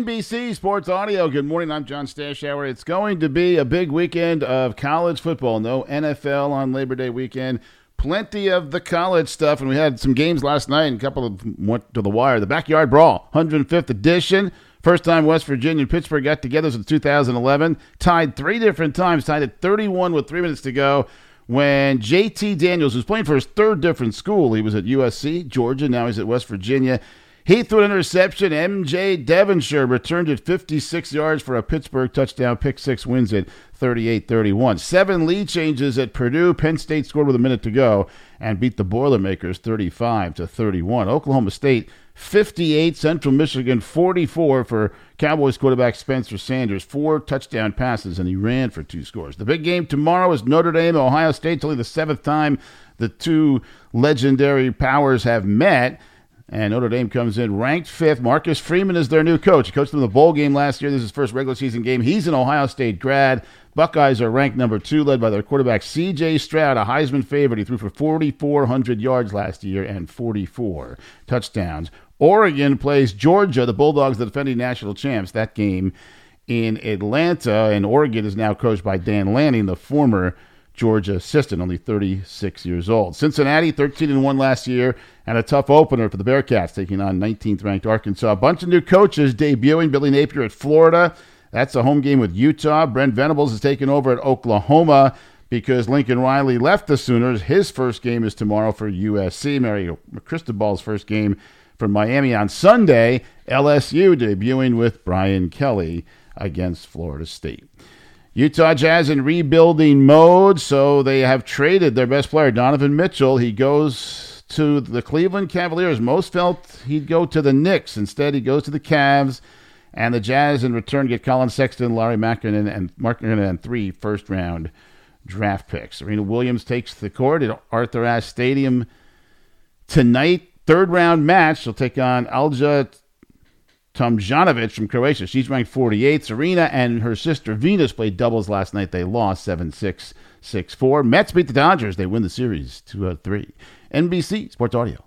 NBC Sports Audio. Good morning. I'm John Stashower. It's going to be a big weekend of college football. No NFL on Labor Day weekend. Plenty of the college stuff, and we had some games last night. And a couple of went to the wire. The backyard brawl, 105th edition. First time West Virginia and Pittsburgh got together since 2011. Tied three different times. Tied at 31 with three minutes to go when JT Daniels was playing for his third different school. He was at USC, Georgia. Now he's at West Virginia. He threw an interception. MJ Devonshire returned it 56 yards for a Pittsburgh touchdown. Pick six wins it 38 31. Seven lead changes at Purdue. Penn State scored with a minute to go and beat the Boilermakers 35 to 31. Oklahoma State 58, Central Michigan 44 for Cowboys quarterback Spencer Sanders. Four touchdown passes, and he ran for two scores. The big game tomorrow is Notre Dame, Ohio State. It's only the seventh time the two legendary powers have met. And Notre Dame comes in ranked fifth. Marcus Freeman is their new coach. He coached them in the bowl game last year. This is his first regular season game. He's an Ohio State grad. Buckeyes are ranked number two, led by their quarterback C.J. Stroud, a Heisman favorite. He threw for 4,400 yards last year and 44 touchdowns. Oregon plays Georgia, the Bulldogs, the defending national champs. That game in Atlanta, and Oregon is now coached by Dan Lanning, the former Georgia assistant, only 36 years old. Cincinnati, 13 and 1 last year, and a tough opener for the Bearcats, taking on 19th ranked Arkansas. A bunch of new coaches debuting. Billy Napier at Florida. That's a home game with Utah. Brent Venables is taking over at Oklahoma because Lincoln Riley left the Sooners. His first game is tomorrow for USC. Mario Cristobal's first game from Miami on Sunday. LSU debuting with Brian Kelly against Florida State. Utah Jazz in rebuilding mode, so they have traded their best player, Donovan Mitchell. He goes to the Cleveland Cavaliers. Most felt he'd go to the Knicks. Instead, he goes to the Cavs. And the Jazz in return get Collin Sexton, Larry Markkanen, and Markkanen and three first round draft picks. Serena Williams takes the court at Arthur Ashe Stadium tonight. Third round match. She'll take on Ajla Tomljanovic from Croatia. She's ranked 48th. Serena and her sister Venus played doubles last night. They lost 7 6, 6 4. Mets beat the Dodgers. They win the series 2 3. NBC Sports Audio.